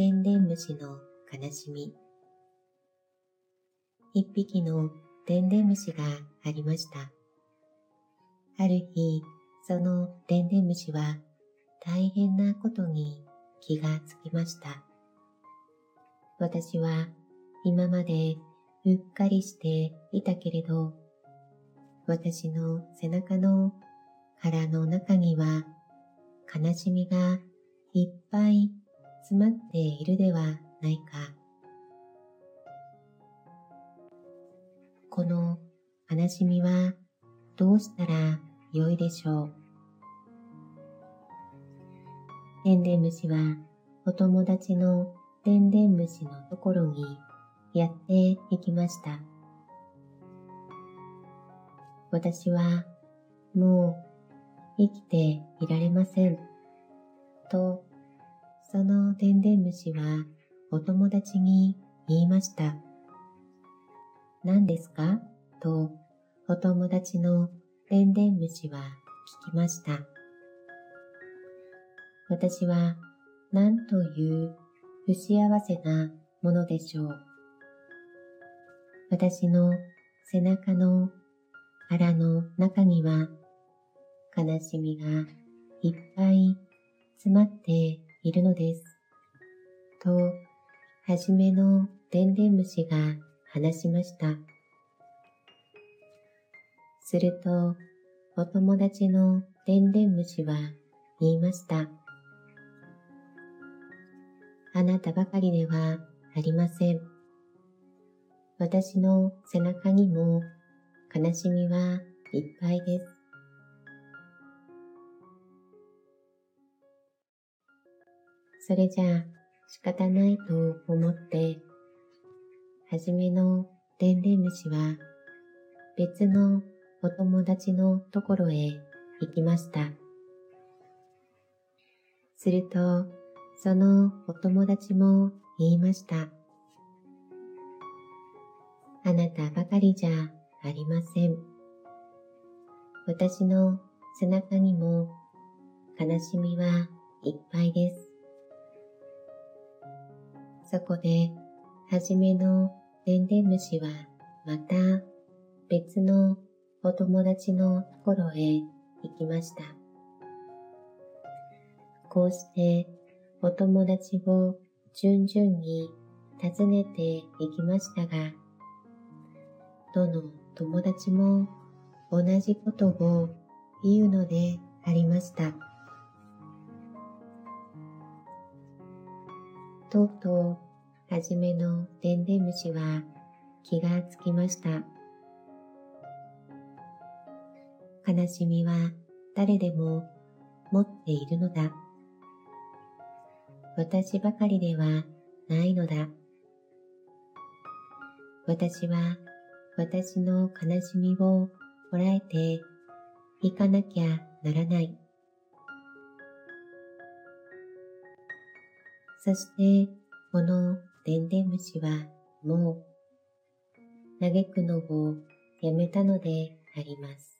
でんでん虫の悲しみ。一匹のでんでん虫がありました。ある日、そのでんでん虫は大変なことに気がつきました。私は今までうっかりしていたけれど、私の背中の腹の中には悲しみがいっぱい詰まっているではないか。この悲しみはどうしたらよいでしょう。でんでん虫はお友達のでんでん虫のところにやっていきました。私はもう生きていられません。と、そのでんでん虫はお友達に言いました。何ですか？とお友達のでんでん虫は聞きました。私は何という不幸せなものでしょう？私の背中の腹の中には悲しみがいっぱい詰まっているのです。と、はじめのでんでん虫が話しました。すると、お友達のでんでん虫は言いました。あなたばかりではありません。私の背中にも悲しみはいっぱいです。それじゃあ仕方ないと思って、はじめのでんでん虫は別のお友達のところへ行きました。すると、そのお友達も言いました。あなたばかりじゃありません。私の背中にも悲しみはいっぱいです。そこで、はじめのでんでん虫はまた別のお友達のところへ行きました。こうしてお友達を順々に訪ねていきましたが、どの友達も同じことを言うのでありました。とうとう、はじめのでんでん虫は気がつきました。悲しみは誰でも持っているのだ。私ばかりではないのだ。私は私の悲しみをこらえていかなきゃならない。そして、このでんでん虫はもう嘆くのをやめたのであります。